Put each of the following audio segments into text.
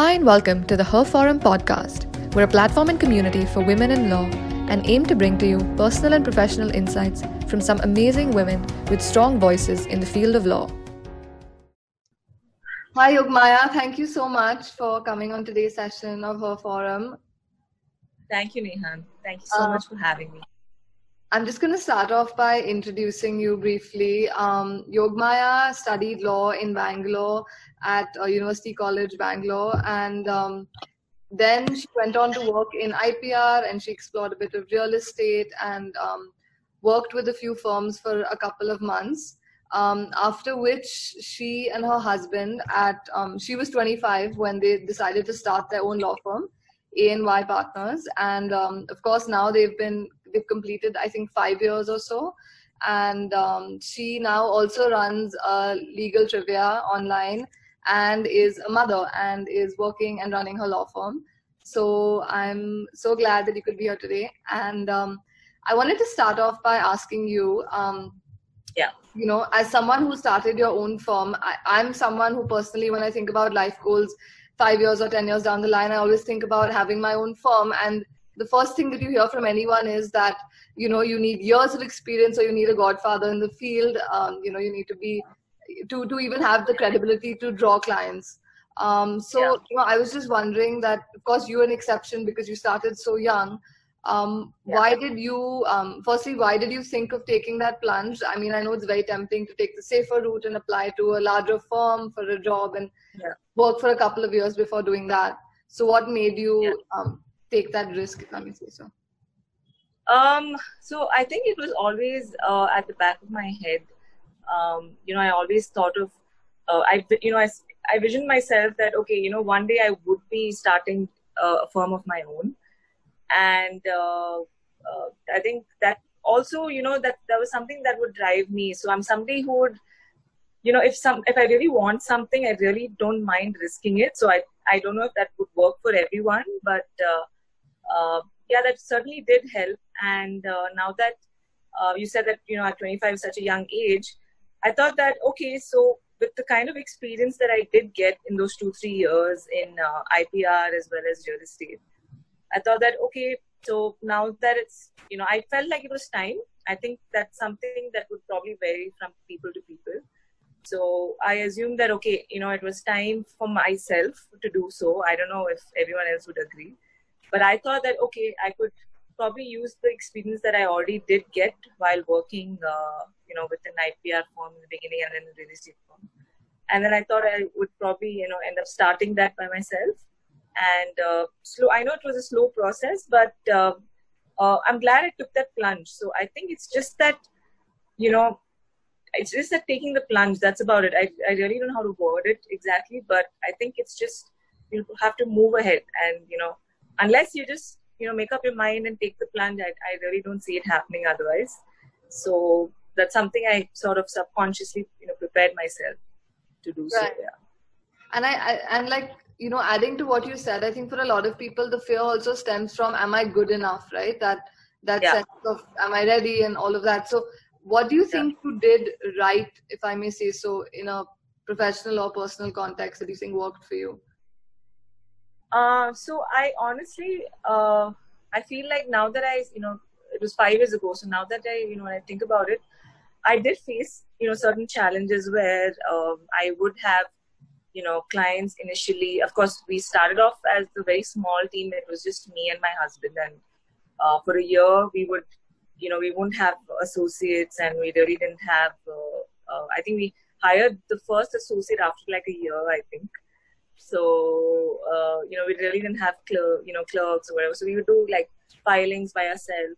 Hi, and welcome to the Her Forum podcast. We're a platform and community for women in law and aim to bring to you personal and professional insights from some amazing women with strong voices in the field of law. Hi, Yogmaya. Thank you so much for coming on today's session of Her Forum. Thank you, Nehan. Thank you so uh, much for having me. I'm just going to start off by introducing you briefly. Um, Yogmaya studied law in Bangalore at uh, University College Bangalore, and um, then she went on to work in IPR and she explored a bit of real estate and um, worked with a few firms for a couple of months. Um, after which she and her husband at um, she was 25 when they decided to start their own law firm a&y partners and um, of course now they've been they've completed I think five years or so. And um, she now also runs a legal trivia online and is a mother and is working and running her law firm. So I'm so glad that you could be here today. And um, I wanted to start off by asking you, um, yeah, you know, as someone who started your own firm, I, I'm someone who personally, when I think about life goals, five years or ten years down the line, I always think about having my own firm and the first thing that you hear from anyone is that you know you need years of experience or you need a godfather in the field um, you know you need to be to to even have the credibility to draw clients um, so yeah. you know i was just wondering that of course you're an exception because you started so young um, yeah. why did you um, firstly why did you think of taking that plunge i mean i know it's very tempting to take the safer route and apply to a larger firm for a job and yeah. work for a couple of years before doing that so what made you um, take that risk, if I may say so? Um, so I think it was always uh, at the back of my head. Um, you know, I always thought of, uh, I, you know, I, I visioned myself that, okay, you know, one day I would be starting uh, a firm of my own. And uh, uh, I think that also, you know, that that was something that would drive me. So I'm somebody who would, you know, if some, if I really want something, I really don't mind risking it. So I, I don't know if that would work for everyone, but uh, uh, yeah, that certainly did help. And uh, now that uh, you said that you know at 25 such a young age, I thought that okay, so with the kind of experience that I did get in those two three years in uh, IPR as well as real estate, I thought that okay, so now that it's you know I felt like it was time. I think that's something that would probably vary from people to people. So I assumed that okay, you know, it was time for myself to do so. I don't know if everyone else would agree. But I thought that okay, I could probably use the experience that I already did get while working, uh, you know, with an IPR firm in the beginning and then a real estate firm. And then I thought I would probably, you know, end up starting that by myself. And uh, slow. I know it was a slow process, but uh, uh, I'm glad I took that plunge. So I think it's just that, you know, it's just that taking the plunge. That's about it. I I really don't know how to word it exactly, but I think it's just you have to move ahead and you know unless you just you know make up your mind and take the plunge I, I really don't see it happening otherwise. So that's something i sort of subconsciously you know prepared myself to do right. so yeah. And I, I and like you know adding to what you said i think for a lot of people the fear also stems from am i good enough? Right? That that yeah. sense of am i ready? and all of that. So what do you think yeah. you did right if i may say so in a professional or personal context that you think worked for you uh, so I honestly, uh, I feel like now that I, you know, it was five years ago. So now that I, you know, when I think about it, I did face, you know, certain challenges where um, I would have, you know, clients initially. Of course, we started off as a very small team. It was just me and my husband, and uh, for a year we would, you know, we wouldn't have associates, and we really didn't have. Uh, uh, I think we hired the first associate after like a year, I think so uh, you know, we really didn't have clerk, you know, clerks or whatever. So we would do like filings by ourselves.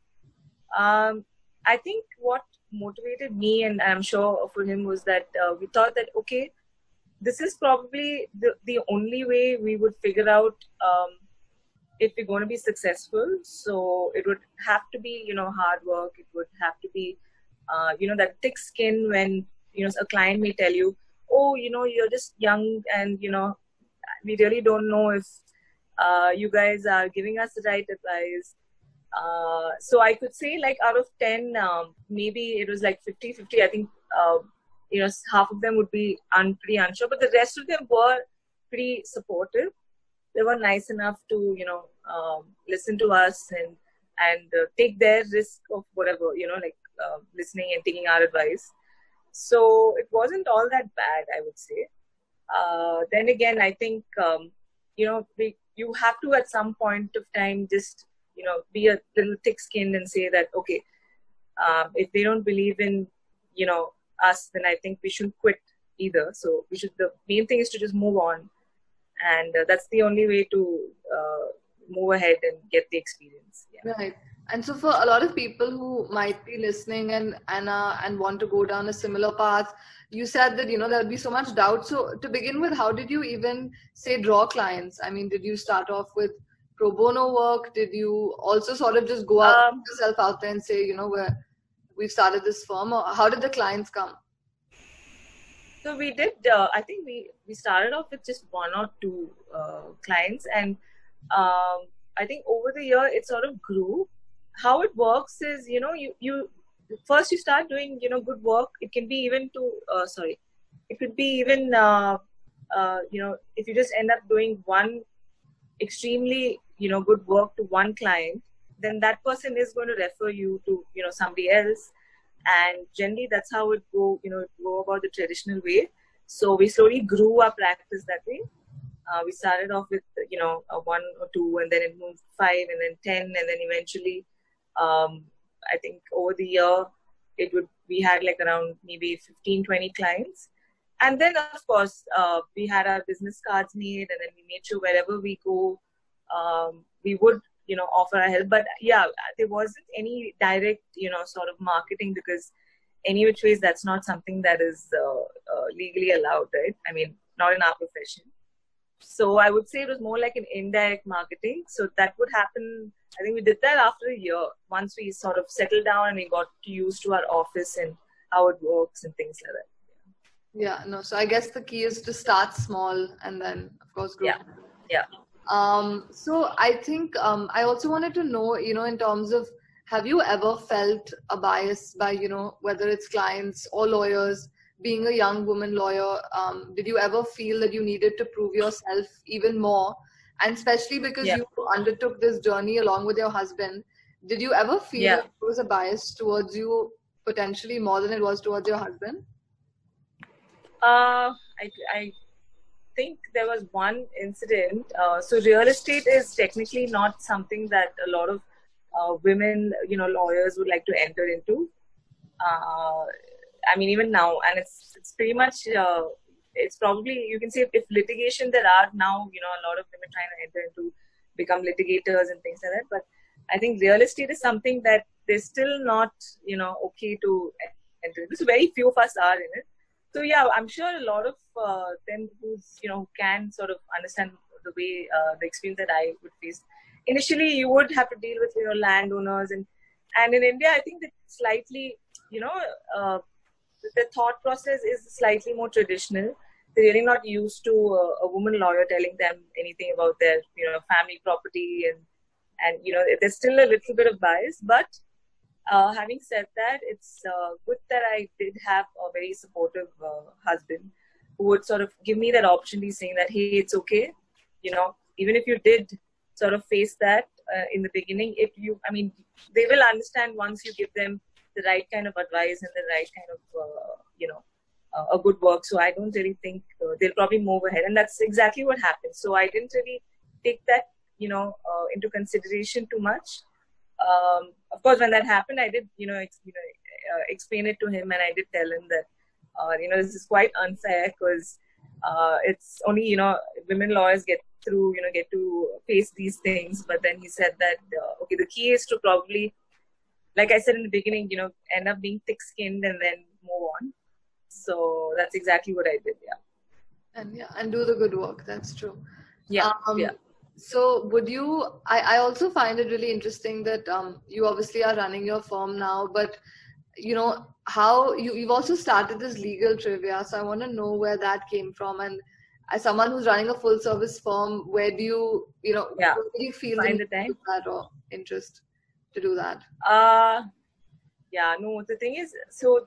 Um, I think what motivated me, and I'm sure for him, was that uh, we thought that okay, this is probably the the only way we would figure out um, if we're going to be successful. So it would have to be you know hard work. It would have to be uh, you know that thick skin when you know a client may tell you, oh, you know, you're just young and you know we really don't know if uh, you guys are giving us the right advice. Uh, so I could say like out of 10, um, maybe it was like 50, 50. I think, uh, you know, half of them would be un- pretty unsure, but the rest of them were pretty supportive. they were nice enough to you know um, listen to us and and uh, take their risk of whatever you know like uh, listening and taking our advice so it wasn't all that bad i would say uh, then again i think um, you know we, you have to at some point of time just you know be a little thick skinned and say that okay um, if they don't believe in you know us then i think we shouldn't quit either. So we should the main thing is to just move on. And uh, that's the only way to uh, move ahead and get the experience. Yeah. right and so for a lot of people who might be listening and and uh, and want to go down a similar path you said that you know there'll be so much doubt. So to begin with how did you even say draw clients? I mean did you start off with pro bono work? Did you also sort of just go out um, yourself out there and say you know where we've started this firm? Or how did the clients come? So we did uh, i think we we started off with just one or two uh, clients. And um, i think over the year it sort of grew how it works is you know you you first you start doing you know good work. It can be even to uh, sorry it could be even uh, uh, you know if you just end up doing one extremely you know good work to one client then that person is going to refer you to you know somebody else. And generally that's how it go you know go about the traditional way. So we slowly grew our practice that way. Uh, we started off with you know a one or two and then it moved five and then ten and then eventually um, i think over the year it would we had like around maybe 15 20 clients. And then of course uh, we had our business cards made and then we made sure wherever we go um, we would you know offer our help. But yeah there wasn't any direct you know sort of marketing because any which ways that's not something that is uh, uh, legally allowed right? I mean not in our profession so i would say it was more like an indirect marketing. So that would happen i think we did that after a year once we sort of settled down and we got used to our office and how it works and things like that. Yeah no so i guess the key is to start small and then of course grow. Yeah yeah. Um, so I think um, I also wanted to know, you know, in terms of have you ever felt a bias by, you know, whether it's clients or lawyers, being a young woman lawyer, um, did you ever feel that you needed to prove yourself even more? And especially because yeah. you undertook this journey along with your husband, did you ever feel yeah. there was a bias towards you potentially more than it was towards your husband? Uh, I, I think there was one incident. Uh, so real estate is technically not something that a lot of uh, women, you know, lawyers would like to enter into. Uh, I mean, even now, and it's it's pretty much uh, it's probably you can say if litigation there are now, you know, a lot of women trying to enter into become litigators and things like that. But I think real estate is something that they're still not, you know, okay to enter. So very few of us are in it so yeah i'm sure a lot of uh, them who's you know can sort of understand the way uh, the experience that i would face initially you would have to deal with you know landowners and and in india i think that slightly you know uh, the thought process is slightly more traditional they're really not used to a, a woman lawyer telling them anything about their you know family property and and you know there's still a little bit of bias but uh, having said that, it's uh, good that I did have a very supportive uh, husband who would sort of give me that opportunity, saying that, hey, it's okay. You know, even if you did sort of face that uh, in the beginning, if you, I mean, they will understand once you give them the right kind of advice and the right kind of, uh, you know, uh, a good work. So I don't really think they'll probably move ahead. And that's exactly what happened. So I didn't really take that, you know, into consideration too much um, of course, when that happened, I did, you know, ex- you know uh, explain it to him, and I did tell him that, uh, you know, this is quite unfair because uh, it's only, you know, women lawyers get through, you know, get to face these things. But then he said that, uh, okay, the key is to probably, like I said in the beginning, you know, end up being thick-skinned and then move on. So that's exactly what I did. Yeah. And yeah, and do the good work. That's true. Yeah. Um, yeah so would you I, I also find it really interesting that um, you obviously are running your firm now but you know how you, you've also started this legal trivia so i want to know where that came from and as someone who's running a full service firm where do you you know yeah. where do you feel Find the time that or interest to do that uh yeah no the thing is so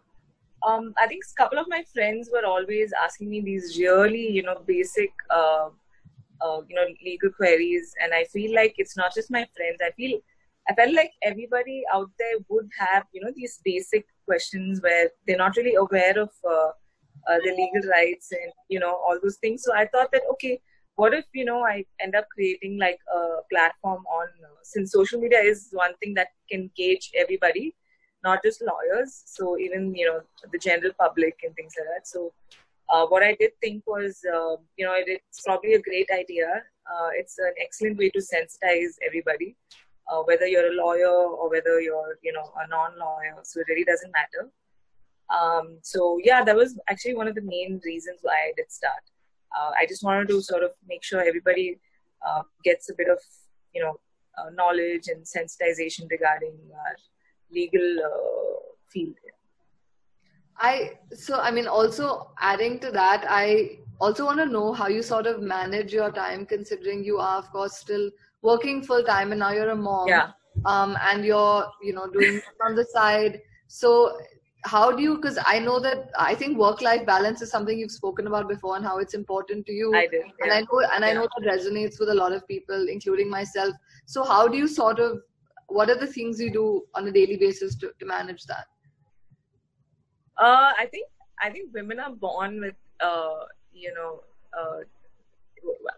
um i think a couple of my friends were always asking me these really you know basic uh uh, you know legal queries, and I feel like it's not just my friends. I feel I felt like everybody out there would have you know these basic questions where they're not really aware of uh, uh, legal rights and you know all those things. So I thought that okay, what if you know I end up creating like a platform on uh, since social media is one thing that can gauge everybody, not just lawyers. So even you know the general public and things like that. So uh, what I did think was, uh, you know, it, it's probably a great idea. Uh, it's an excellent way to sensitize everybody, uh, whether you're a lawyer or whether you're, you know, a non-lawyer. So it really doesn't matter. Um, so yeah, that was actually one of the main reasons why I did start. Uh, I just wanted to sort of make sure everybody uh, gets a bit of, you know, knowledge and sensitization regarding our legal field. I so I mean also adding to that, I also want to know how you sort of manage your time, considering you are of course still working full time and now you're a mom. Yeah. Um, and you're you know doing on the side. So how do you? Because I know that I think work life balance is something you've spoken about before and how it's important to you. I did. Yeah. And I know and yeah. I know that resonates with a lot of people, including myself. So how do you sort of? What are the things you do on a daily basis to, to manage that? Uh, I think I think women are born with uh, you know uh,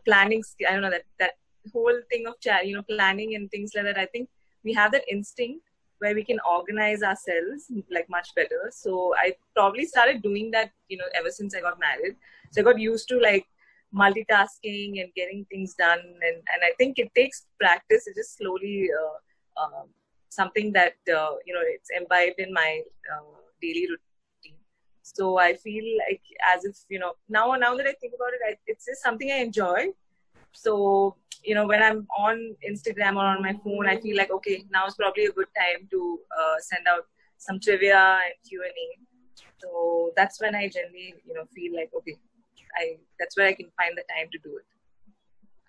planning. I don't know that that whole thing of you know, planning and things like that. I think we have that instinct where we can organize ourselves like much better. So I probably started doing that, you know, ever since I got married. So I got used to like multitasking and getting things done, and and I think it takes practice. It's just slowly. Uh, uh, something that uh, you know it's imbibed in my uh, daily routine so I feel like as if you know now now that I think about it, I, it's just something I enjoy. So you know when I'm on Instagram or on my phone, I feel like okay now is probably a good time to uh, send out some trivia and Q and A. So that's when I generally you know feel like okay, I that's where I can find the time to do it.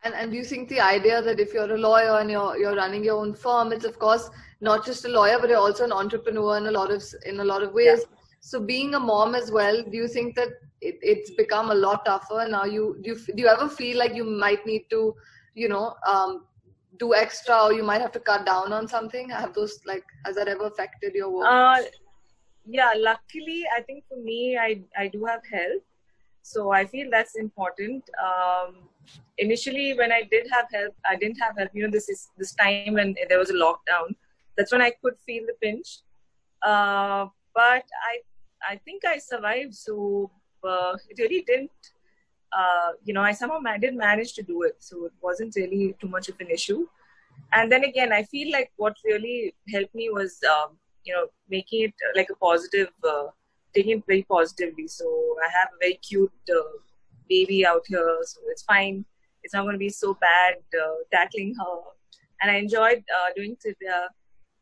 And and do you think the idea that if you're a lawyer and you're you're running your own firm, it's of course not just a lawyer, but you're also an entrepreneur in a lot of in a lot of ways. Yeah so being a mom as well, do you think that it, it's become a lot tougher now? You do you, do you ever feel like you might need to, you know, um, do extra or you might have to cut down on something? Have those like has that ever affected your work? Uh, yeah, luckily I think for me I I do have help, so I feel that's important. Um, initially when I did have help, I didn't have help. You know, this is this time when there was a lockdown. That's when I could feel the pinch. Uh, but I I think I survived. So uh, it really didn't. Uh, you know, I somehow I did manage to do it, so it wasn't really too much of an issue. And then again, I feel like what really helped me was, um, you know, making it uh, like a positive, uh, taking it very positively. So I have a very cute uh, baby out here, so it's fine. It's not going to be so bad uh, tackling her. And I enjoyed doing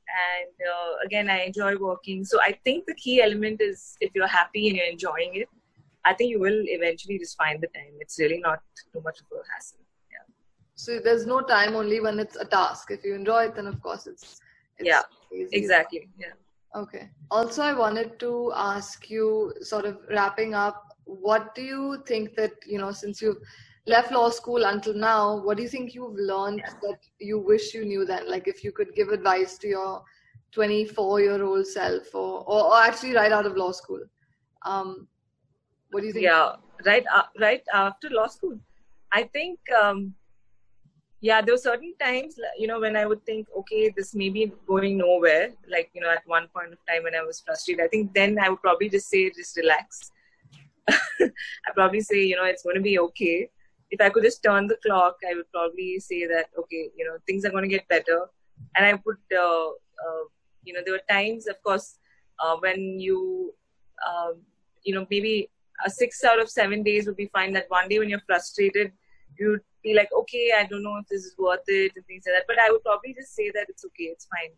and uh, again i enjoy working. So i think the key element is if you're happy and you're enjoying it i think you will eventually just find the time. It's really not too much of a hassle. Yeah. So there's no time only when it's a task. If you enjoy it then of course it's, it's yeah. easy. exactly. Yeah. Okay. Also i wanted to ask you sort of wrapping up what do you think that you know since you've left law school until now, what do you think you've learned that you wish you knew then? Like if you could give advice to your 24 year old self or, or, or, actually right out of law school. Um, what do you think? Yeah, right, uh, right after law school. I think, um, yeah, there were certain times, you know, when I would think, okay, this may be going nowhere. Like, you know, at one point of time when I was frustrated, I think then I would probably just say, just relax. I probably say, you know, it's going to be okay if I could just turn the clock, I would probably say that okay, you know, things are going to get better. And I would, uh, uh, you know, there were times, of course, uh, when you, um, you know, maybe a six out of seven days would be fine. That one day when you're frustrated, you'd be like, okay, I don't know if this is worth it and things like that. But I would probably just say that it's okay, it's fine.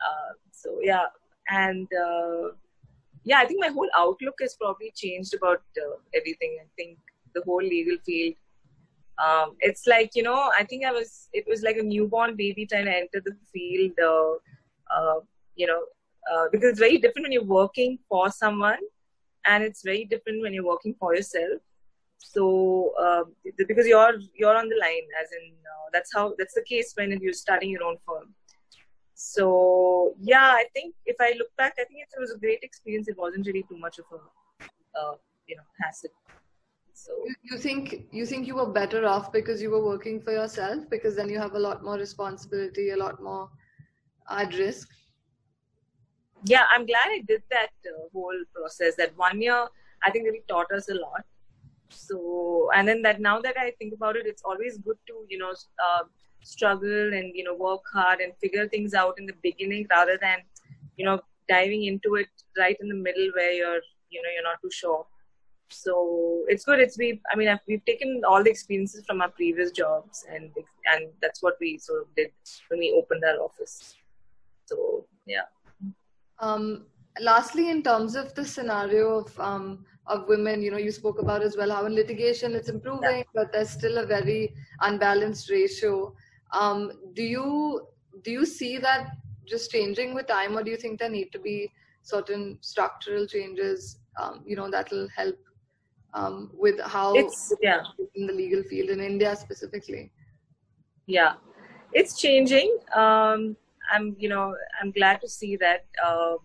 Uh, so yeah, and uh, yeah, I think my whole outlook has probably changed about uh, everything. I think the whole legal field um, it's like you know i think i was it was like a newborn baby trying to enter the field uh, uh, you know uh, because it's very different when you're working for someone and it's very different when you're working for yourself So uh, because you're you're on the line, as in uh, that's how that's the case when you're starting your own firm. So yeah, I think if I look back, I think it was a great experience. It wasn't really too much of a uh, you know hassle. So you think you think you were better off because you were working for yourself because then you have a lot more responsibility, a lot more at risk. Yeah, I'm glad I did that uh, whole process. That one year, I think really taught us a lot. So and then that now that I think about it, it's always good to you know uh, struggle and you know work hard and figure things out in the beginning rather than you know diving into it right in the middle where you're you know you're not too sure so it's good. It's we i mean I've, we've taken all the experiences from our previous jobs and and that's what we sort of did when we opened our office. So yeah. Um lastly in terms of the scenario of um of women you know you spoke about as well how in litigation it's improving yeah. but there's still a very unbalanced ratio. Um do you do you see that just changing with time or do you think there need to be certain structural changes um, you know that will help um, with how it's yeah in the legal field in India specifically. Yeah, it's changing. Um, I'm you know I'm glad to see that. Uh,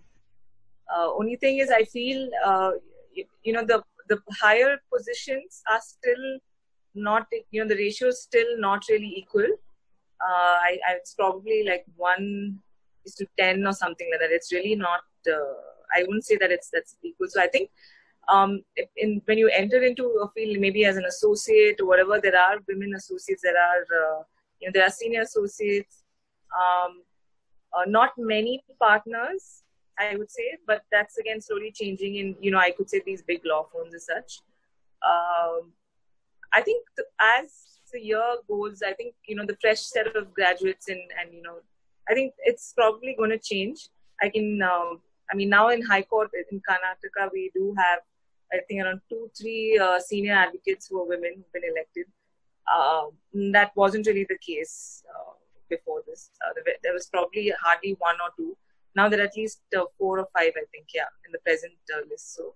uh, only thing is, I feel uh, you, you, know the the higher positions are still not you know the ratio is still not really equal. Uh, I, I, it's probably like one is to ten or something like that. It's really not. Uh, I wouldn't say that it's that's equal. So I think um, in, when you enter into a field, maybe as an associate or whatever, there are women associates, there are, uh, you know, there are senior associates, um, uh, not many partners, I would say, but that's again slowly changing in, you know, I could say these big law firms as such. Um, I think the, as the year goes, I think, you know, the fresh set of graduates and, and you know, I think it's probably going to change. I can, um, I mean, now in High Court in Karnataka, we do have I think around two, three uh, senior advocates who are women who've been elected. Uh, that wasn't really the case uh, before this. Uh, there was probably hardly one or two. Now there are at least uh, four or five, I think, yeah, in the present uh, list. So,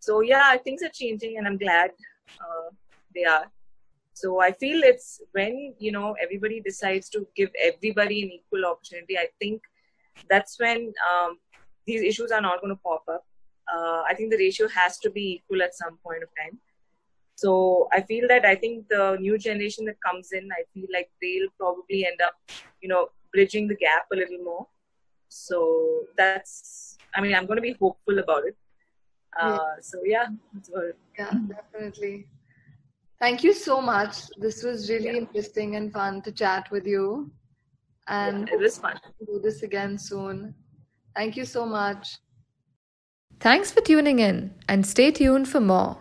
so yeah, things are changing, and I'm glad they are. So I feel it's when you know everybody decides to give everybody an equal opportunity. I think that's when um, these issues are not going to pop up uh, I think the ratio has to be equal at some point of time. So I feel that I think the new generation that comes in, I feel like they'll probably end up, you know, bridging the gap a little more. So that's, I mean, I'm going to be hopeful about it. Uh, yeah. So yeah, that's good. Yeah, definitely. Thank you so much. This was really yeah. interesting and fun to chat with you. And yeah, it was fun. Do this again soon. Thank you so much. Thanks for tuning in and stay tuned for more.